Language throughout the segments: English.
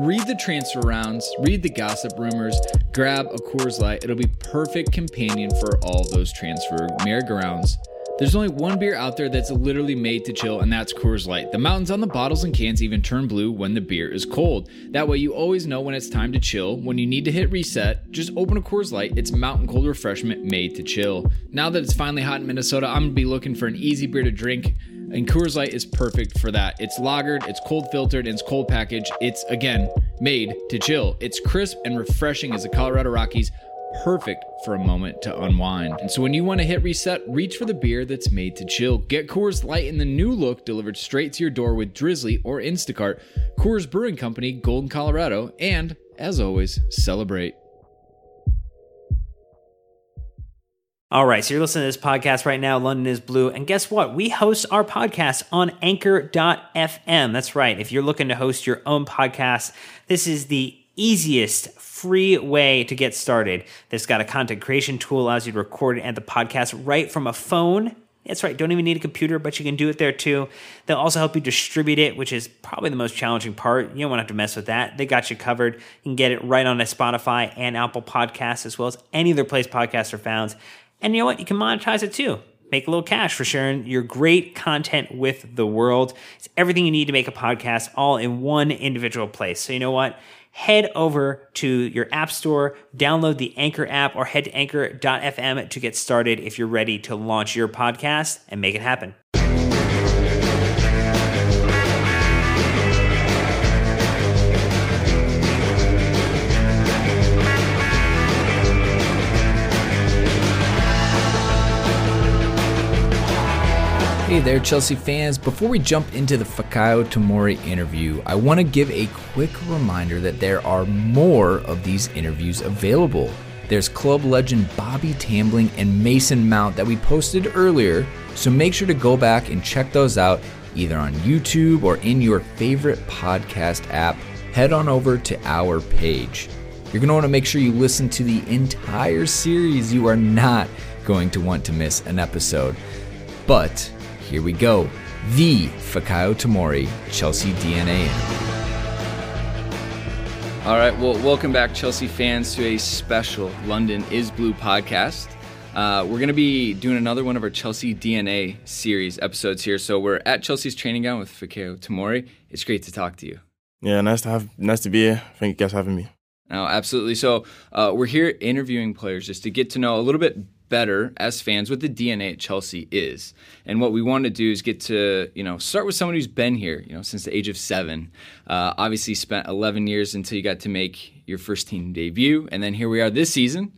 read the transfer rounds, read the gossip rumors, grab a Coors Light. It'll be perfect companion for all those transfer merry-go-rounds. There's only one beer out there that's literally made to chill, and that's Coors Light. The mountains on the bottles and cans even turn blue when the beer is cold. That way, you always know when it's time to chill. When you need to hit reset, just open a Coors Light. It's mountain cold refreshment made to chill. Now that it's finally hot in Minnesota, I'm gonna be looking for an easy beer to drink. And Coors Light is perfect for that. It's lagered, it's cold filtered, and it's cold packaged. It's again made to chill. It's crisp and refreshing as the Colorado Rockies perfect for a moment to unwind. And so when you want to hit reset, reach for the beer that's made to chill. Get Coors Light in the new look delivered straight to your door with Drizzly or Instacart. Coors Brewing Company, Golden, Colorado, and as always, celebrate. All right, so you're listening to this podcast right now, London is Blue. And guess what? We host our podcast on anchor.fm. That's right. If you're looking to host your own podcast, this is the easiest free way to get started. This got a content creation tool, allows you to record and the podcast right from a phone. That's right, don't even need a computer, but you can do it there too. They'll also help you distribute it, which is probably the most challenging part. You don't want to have to mess with that. They got you covered. You can get it right on a Spotify and Apple Podcasts, as well as any other place podcasts are found. And you know what? You can monetize it too. Make a little cash for sharing your great content with the world. It's everything you need to make a podcast all in one individual place. So you know what? Head over to your app store, download the Anchor app, or head to anchor.fm to get started if you're ready to launch your podcast and make it happen. Hey there, Chelsea fans. Before we jump into the Fikayo Tomori interview, I want to give a quick reminder that there are more of these interviews available. There's club legend Bobby Tambling and Mason Mount that we posted earlier, so make sure to go back and check those out either on YouTube or in your favorite podcast app. Head on over to our page. You're going to want to make sure you listen to the entire series. You are not going to want to miss an episode. But here we go. The Fikayo Tomori Chelsea DNA. All right, well, welcome back, Chelsea fans, to a special London is Blue podcast. Uh, we're going to be doing another one of our Chelsea DNA series episodes here. So we're at Chelsea's training ground with Fikayo Tomori. It's great to talk to you. Yeah, nice to have, nice to be here. Thank you guys for having me. No, absolutely. So uh, we're here interviewing players just to get to know a little bit better as fans what the DNA at Chelsea is. And what we want to do is get to, you know, start with someone who's been here, you know, since the age of seven. Uh, obviously spent 11 years until you got to make your first team debut. And then here we are this season,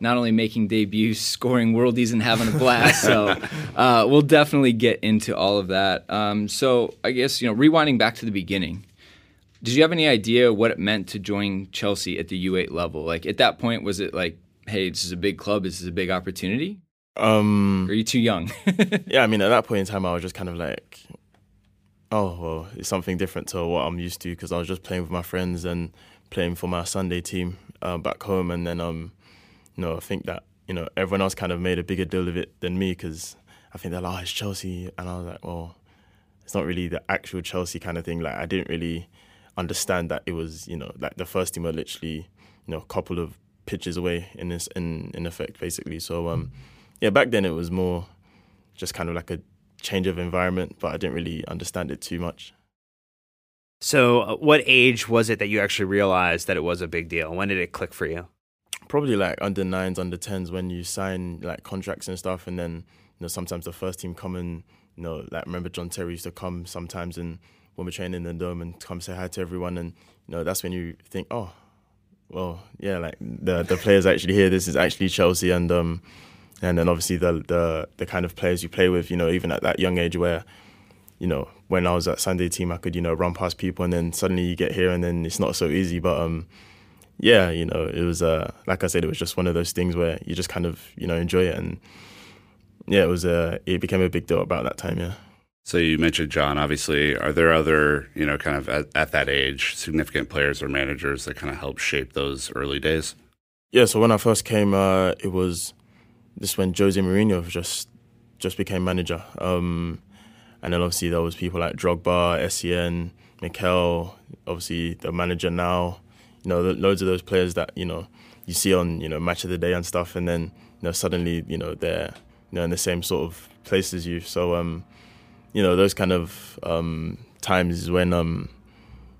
not only making debuts, scoring worldies and having a blast. so uh, we'll definitely get into all of that. Um, so I guess, you know, rewinding back to the beginning, did you have any idea what it meant to join Chelsea at the U8 level? Like at that point, was it like hey, this is a big club, this is a big opportunity? Um, are you too young? yeah, I mean, at that point in time, I was just kind of like, oh, well, it's something different to what I'm used to because I was just playing with my friends and playing for my Sunday team uh, back home. And then, um, you know, I think that, you know, everyone else kind of made a bigger deal of it than me because I think they're like, oh, it's Chelsea. And I was like, well, it's not really the actual Chelsea kind of thing. Like, I didn't really understand that it was, you know, like the first team were literally, you know, a couple of pitches away in this in in effect basically. So um, yeah, back then it was more just kind of like a change of environment, but I didn't really understand it too much. So, uh, what age was it that you actually realized that it was a big deal? When did it click for you? Probably like under nines, under tens, when you sign like contracts and stuff, and then you know sometimes the first team come and you know like remember John Terry used to come sometimes and when we're training in the dome and come say hi to everyone, and you know that's when you think, oh, well, yeah, like the the players actually here. This is actually Chelsea, and um, and then obviously the the the kind of players you play with. You know, even at that young age, where you know when I was at Sunday team, I could you know run past people, and then suddenly you get here, and then it's not so easy. But um, yeah, you know, it was uh, like I said, it was just one of those things where you just kind of you know enjoy it, and yeah, it was uh, it became a big deal about that time, yeah. So you mentioned John. Obviously, are there other you know kind of at, at that age significant players or managers that kind of helped shape those early days? Yeah. So when I first came, uh, it was this when Jose Mourinho just just became manager, um, and then obviously there was people like Drogba, Essien, Mikel, obviously the manager now. You know, loads of those players that you know you see on you know match of the day and stuff, and then you know suddenly you know they're you know in the same sort of place as you. So um, you know those kind of um, times is when um,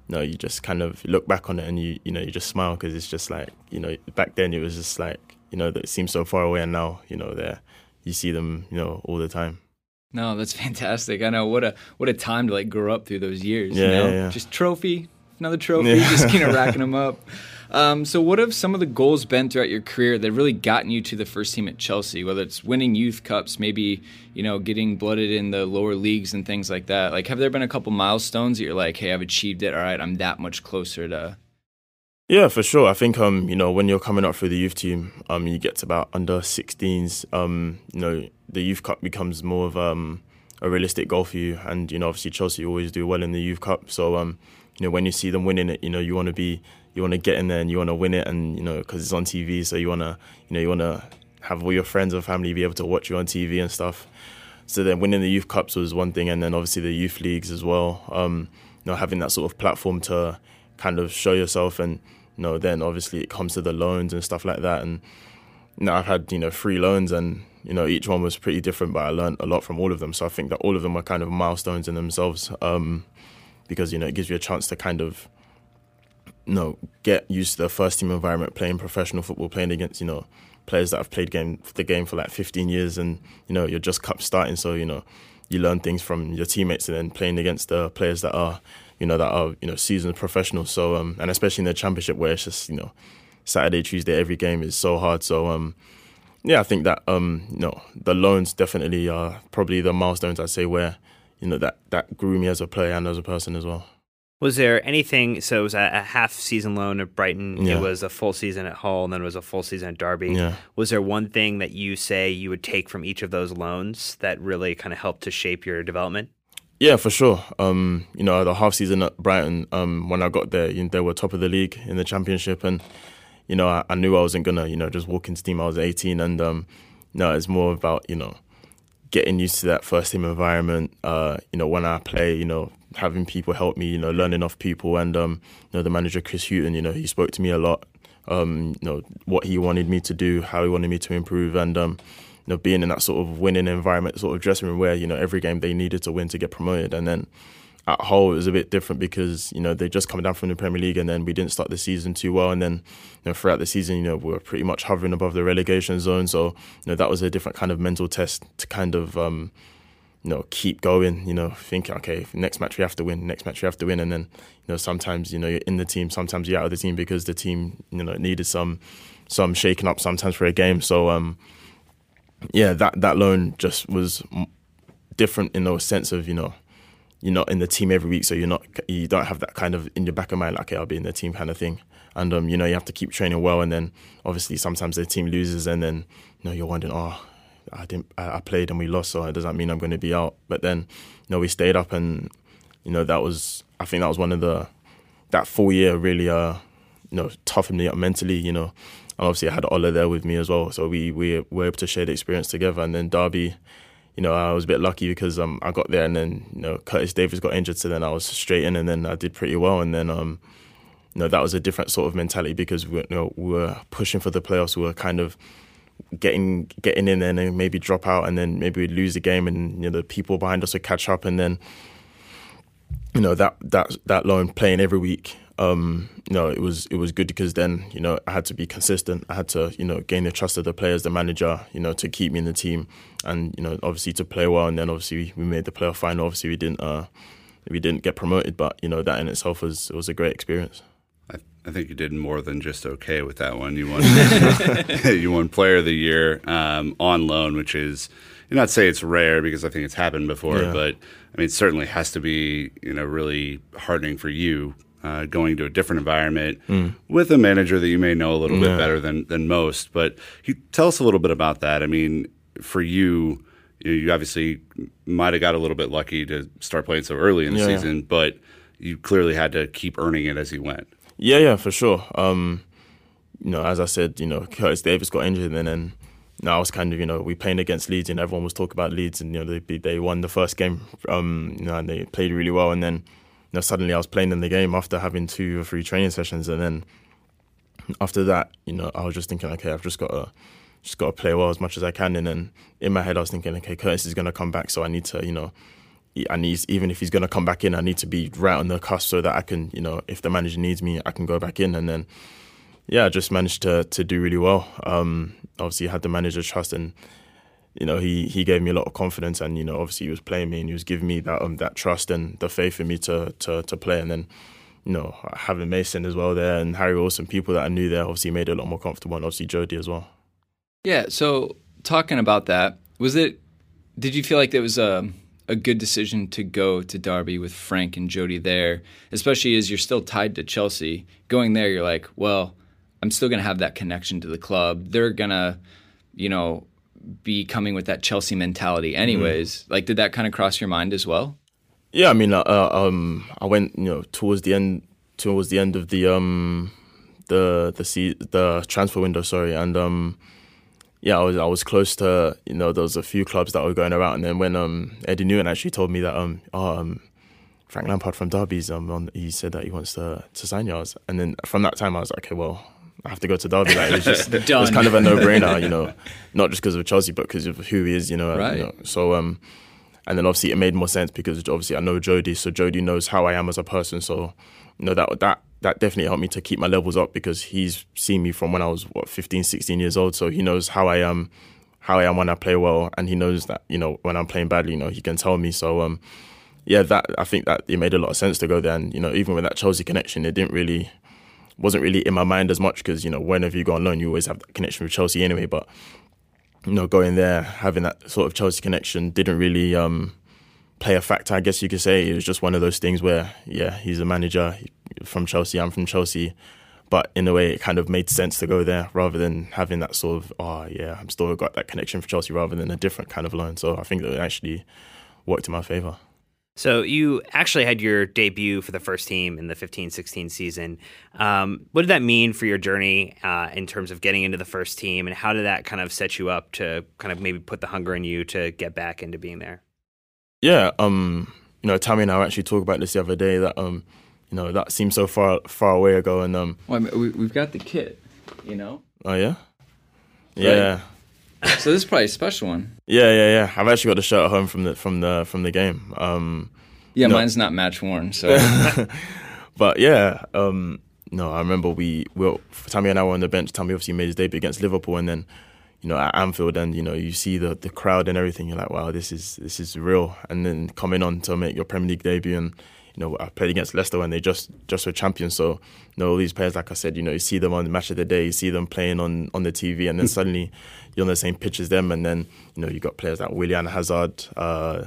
you know you just kind of look back on it and you you know you just smile because it's just like you know back then it was just like you know that it seems so far away and now you know they you see them you know all the time. No, that's fantastic. I know what a what a time to like grow up through those years. Yeah, you know? yeah, yeah. just trophy, another trophy, Yeah. just you know racking them up. Um, so, what have some of the goals been throughout your career that really gotten you to the first team at Chelsea? Whether it's winning youth cups, maybe you know getting blooded in the lower leagues and things like that. Like, have there been a couple milestones that you're like, hey, I've achieved it. All right, I'm that much closer to. Yeah, for sure. I think um, you know, when you're coming up through the youth team, um, you get to about under 16s. Um, you know, the youth cup becomes more of um a realistic goal for you, and you know, obviously Chelsea always do well in the youth cup. So um, you know, when you see them winning it, you know, you want to be, you want to get in there and you want to win it, and you know, because it's on TV, so you want to, you know, you want to have all your friends and family be able to watch you on TV and stuff. So then winning the youth cups was one thing, and then obviously the youth leagues as well. Um, you know, having that sort of platform to kind of show yourself, and you know, then obviously it comes to the loans and stuff like that. And you know, I've had you know three loans, and you know each one was pretty different, but I learned a lot from all of them. So I think that all of them are kind of milestones in themselves, um, because you know it gives you a chance to kind of you know get used to the first team environment, playing professional football, playing against you know players that have played game the game for like 15 years, and you know you're just cup starting, so you know you learn things from your teammates, and then playing against the players that are you know that are you know seasoned professionals. So um, and especially in the championship where it's just you know Saturday, Tuesday, every game is so hard. So um, yeah, I think that um, you know the loans definitely are probably the milestones I'd say where you know that that grew me as a player and as a person as well. Was there anything? So it was a, a half season loan at Brighton. Yeah. It was a full season at Hull, and then it was a full season at Derby. Yeah. Was there one thing that you say you would take from each of those loans that really kind of helped to shape your development? Yeah, for sure. Um, you know, the half season at Brighton, um, when I got there, you know, they were top of the league in the championship, and you know, I, I knew I wasn't gonna, you know, just walk into team. I was 18, and um, no, it's more about you know, getting used to that first team environment. Uh, you know, when I play, you know, having people help me, you know, learning off people, and um, you know, the manager Chris Hughton, you know, he spoke to me a lot. Um, you know, what he wanted me to do, how he wanted me to improve, and um, you know, being in that sort of winning environment, sort of dressing room where you know every game they needed to win to get promoted, and then at Hull it was a bit different because you know they just come down from the Premier League, and then we didn't start the season too well, and then you know throughout the season, you know, we were pretty much hovering above the relegation zone, so you know that was a different kind of mental test to kind of um, you know keep going, you know, thinking okay, next match we have to win, next match we have to win, and then you know sometimes you know you're in the team, sometimes you're out of the team because the team you know needed some some shaking up sometimes for a game, so. um yeah, that that loan just was different in the sense of you know you're not in the team every week, so you're not you don't have that kind of in your back of mind like okay, I'll be in the team kind of thing. And um, you know you have to keep training well, and then obviously sometimes the team loses, and then you know you're wondering, oh, I didn't, I, played and we lost, so it doesn't mean I'm going to be out. But then you know we stayed up, and you know that was I think that was one of the that full year really uh you know toughened me up mentally, you know. And obviously I had Ola there with me as well, so we we were able to share the experience together. And then Derby, you know, I was a bit lucky because um I got there and then you know Curtis Davies got injured, so then I was straight in, and then I did pretty well. And then um you know that was a different sort of mentality because we, you know, we were pushing for the playoffs. We were kind of getting getting in there and then maybe drop out, and then maybe we'd lose the game, and you know the people behind us would catch up, and then you know that that that loan playing every week. Um, you know, it was it was good because then you know I had to be consistent. I had to you know gain the trust of the players, the manager, you know, to keep me in the team, and you know obviously to play well. And then obviously we, made the playoff final. Obviously we didn't uh, we didn't get promoted, but you know that in itself was was a great experience. I, I think you did more than just okay with that one. You won you won Player of the Year um, on loan, which is you not say it's rare because I think it's happened before, Yeah. but I mean it certainly has to be you know really heartening for you uh, going to a different environment with a manager that you may know a little bit better than than most. But you tell us a little bit about that. I mean, for you, you, you obviously might have got a little bit lucky to start playing so early in the Yeah, yeah. season, but you clearly had to keep earning it as you went. Yeah, yeah, for sure. Um, you know, as I said, you know, Curtis Davies got injured, and then now was kind of you know we playing against Leeds, and everyone was talking about Leeds, and you know they they won the first game, um, you know, and they played really well, and then you know suddenly I was playing in the game after having two or three training sessions, and then after that, you know, I was just thinking, okay, I've just got to just got to play well as much as I can, and then in my head I was thinking, okay, Curtis is going to come back, so I need to, you know. I need even if he's going to come back in, I need to be right on the cusp so that I can, you know, if the manager needs me, I can go back in. And then, yeah, I just managed to to do really well. Um, obviously, had the manager's trust, and you know, he he gave me a lot of confidence, and you know, obviously, he was playing me, and he was giving me that um that trust and the faith in me to to to play. And then, you know, having Mason as well there, and Harry Wilson, people that I knew there, obviously made it a lot more comfortable, and obviously Jody as well. Yeah. So talking about that, was it? Did you feel like it was a a good decision to go to Derby with Frank and Jody there, especially as you're still tied to Chelsea? Going there, you're like, well, I'm still gonna have that connection to the club. They're gonna, you know, be coming with that Chelsea mentality, anyways. Like, did that kind of cross your mind as well? Yeah, I mean, uh, uh, um, I went, you know, towards the end, towards the end of the um, the the se- the transfer window. Sorry, and um, yeah, I was I was close to, you know, there was a few clubs that were going around, and then when um Eddie Newton actually told me that um, oh, um Frank Lampard from Derby's um on, he said that he wants to to sign yours, and then from that time I was like, okay, well. I have to go to Derby. Like, it was just, it was kind of a no-brainer, you know, not just because of Chelsea, but because of who he is, you know. Right. you know. So, um, and then obviously it made more sense because obviously I know Jody, so Jody knows how I am as a person. So you know that that that definitely helped me to keep my levels up because he's seen me from when I was what 15, 16 years old. So he knows how I am, how I am when I play well, and he knows that you know when I'm playing badly, you know he can tell me. So um, yeah, that I think that it made a lot of sense to go there, and you know even with that Chelsea connection, it didn't really wasn't really in my mind as much because you know whenever you go on loan, you always have that connection with Chelsea anyway, but you know, going there, having that sort of Chelsea connection didn't really um, play a factor, I guess you could say. It was just one of those things where, yeah, he's a manager from Chelsea, I'm from Chelsea. But in a way, it kind of made sense to go there rather than having that sort of, oh, yeah, I'm still got that connection for Chelsea rather than a different kind of loan. So I think that it actually worked in my favour. So you actually had your debut for the first team in the 15-16 season. Um, what did that mean for your journey uh, in terms of getting into the first team, and how did that kind of set you up to kind of maybe put the hunger in you to get back into being there? Yeah, um, you know, Tammy and I actually talked about this the other day that, um, you know, that seems so far far away ago. And, um, Well, I mean, we, we've got the kit, you know. oh, yeah? Yeah. So this is probably a special one. Yeah, yeah, yeah. I've actually got the shirt at home from the from the from the game. Um, Yeah, No. mine's not match worn. So but yeah, um, no, I remember we well, Tammy and I were on the bench. Tammy obviously made his debut against Liverpool, and then you know at Anfield, and you know you see the the crowd and everything. You're like, wow, this is this is real. And then coming on to make your Premier League debut, and you know I played against Leicester when they just just were champions. So you know all these players, like I said, you know you see them on the match of the day, you see them playing on on the TV, and then suddenly you're on the same pitch as them, and then you know you got players like Willian Hazard. Uh,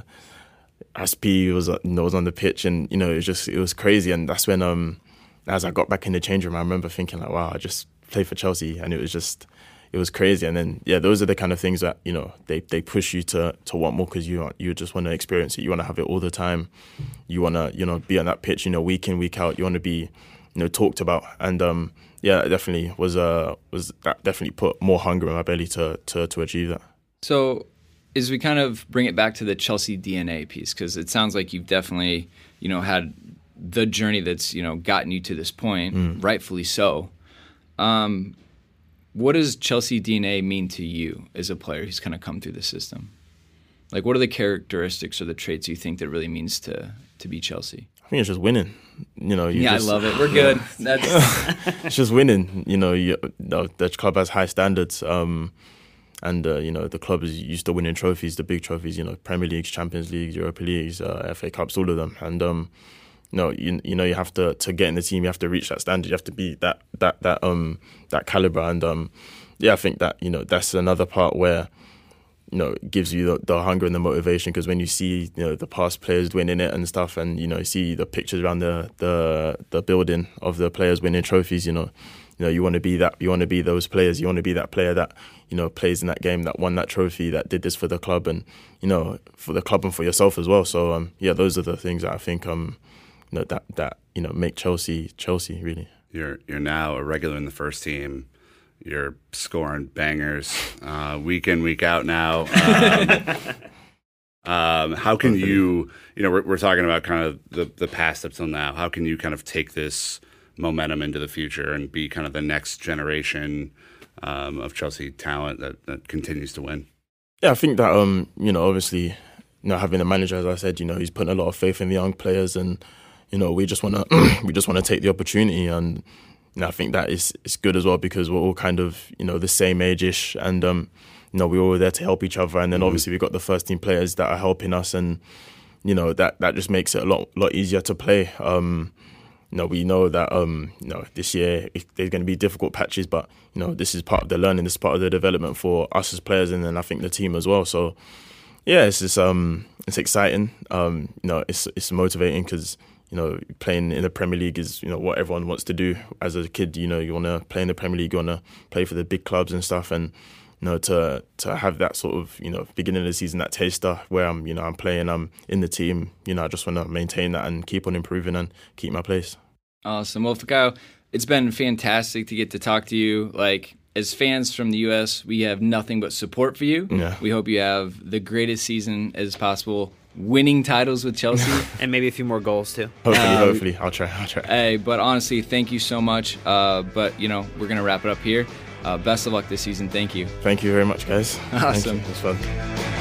Azpi was uh, you know, was on the pitch, and you know it was just it was crazy. And that's when um as I got back in the change room, I remember thinking like, wow, I just played for Chelsea, and it was just it was crazy. And then yeah, those are the kind of things that you know they they push you to to want more because you you just want to experience it. You want to have it all the time. You want to you know be on that pitch, you know, week in week out. You want to be you know talked about, and um yeah, it definitely was uh was that definitely put more hunger in my belly to to to achieve that. So, as we kind of bring it back to the Chelsea DNA piece, because it sounds like you've definitely, you know, had the journey that's, you know, gotten you to this point, rightfully so. Um, what does Chelsea DNA mean to you as a player who's kind of come through the system? Like, what are the characteristics or the traits you think that really means to to be Chelsea? I think it's just winning. You know, you yeah, just, I love it. We're good. That's it's just winning. You know, you, the club has high standards, um, and uh, you know the club is used to winning trophies, the big trophies. You know, Premier Leagues, Champions League, Europa Leagues, uh, FA Cups, all of them. And um, you know, you, you know, you have to to get in the team. You have to reach that standard. You have to be that that that um that caliber. And um, yeah, I think that you know that's another part where you know it gives you the, the hunger and the motivation because when you see you know the past players winning it and stuff and you know see the pictures around the the the building of the players winning trophies you know you know you want to be that you want to be those players you want to be that player that you know plays in that game that won that trophy that did this for the club and you know for the club and for yourself as well so um yeah those are the things that I think um you know that that you know make Chelsea Chelsea really. You're you're now a regular in the first team. You're scoring bangers uh, week in week out now. Um, um, how can you you know we're, we're talking about kind of the the past up till now. How can you kind of take this momentum into the future and be kind of the next generation um, of Chelsea talent that, that continues to win. Yeah, I think that um, you know, obviously, you know, having a manager, as I said, you know, he's putting a lot of faith in the young players, and you know, we just want to we just want to take the opportunity, and know, I think that is is good as well because we're all kind of you know the same age ish, and um, you know, we're all there to help each other, and then mm-hmm. obviously we've got the first team players that are helping us, and you know that that just makes it a lot lot easier to play. Um, you know, we know that um, you know this year there's going to be difficult patches, but you know this is part of the learning, this is part of the development for us as players, and then I think the team as well. So yeah, it's just um, it's exciting. Um, you know, it's it's motivating because you know playing in the Premier League is you know what everyone wants to do as a kid. You know, you want to play in the Premier League, you want to play for the big clubs and stuff, and you know, to to have that sort of you know beginning of the season that taster where I'm you know I'm playing I'm in the team you know I just want to maintain that and keep on improving and keep my place. Awesome. Well, Fikayo, it's been fantastic to get to talk to you. Like as fans from the U.S., we have nothing but support for you. Yeah. We hope you have the greatest season as possible winning titles with Chelsea and maybe a few more goals too. Hopefully, um, hopefully, I'll try. I'll try. Hey, but honestly, thank you so much. Uh, but you know, we're gonna wrap it up here. Uh, best of luck this season. Thank you. Thank you very much, guys. Awesome. It was fun.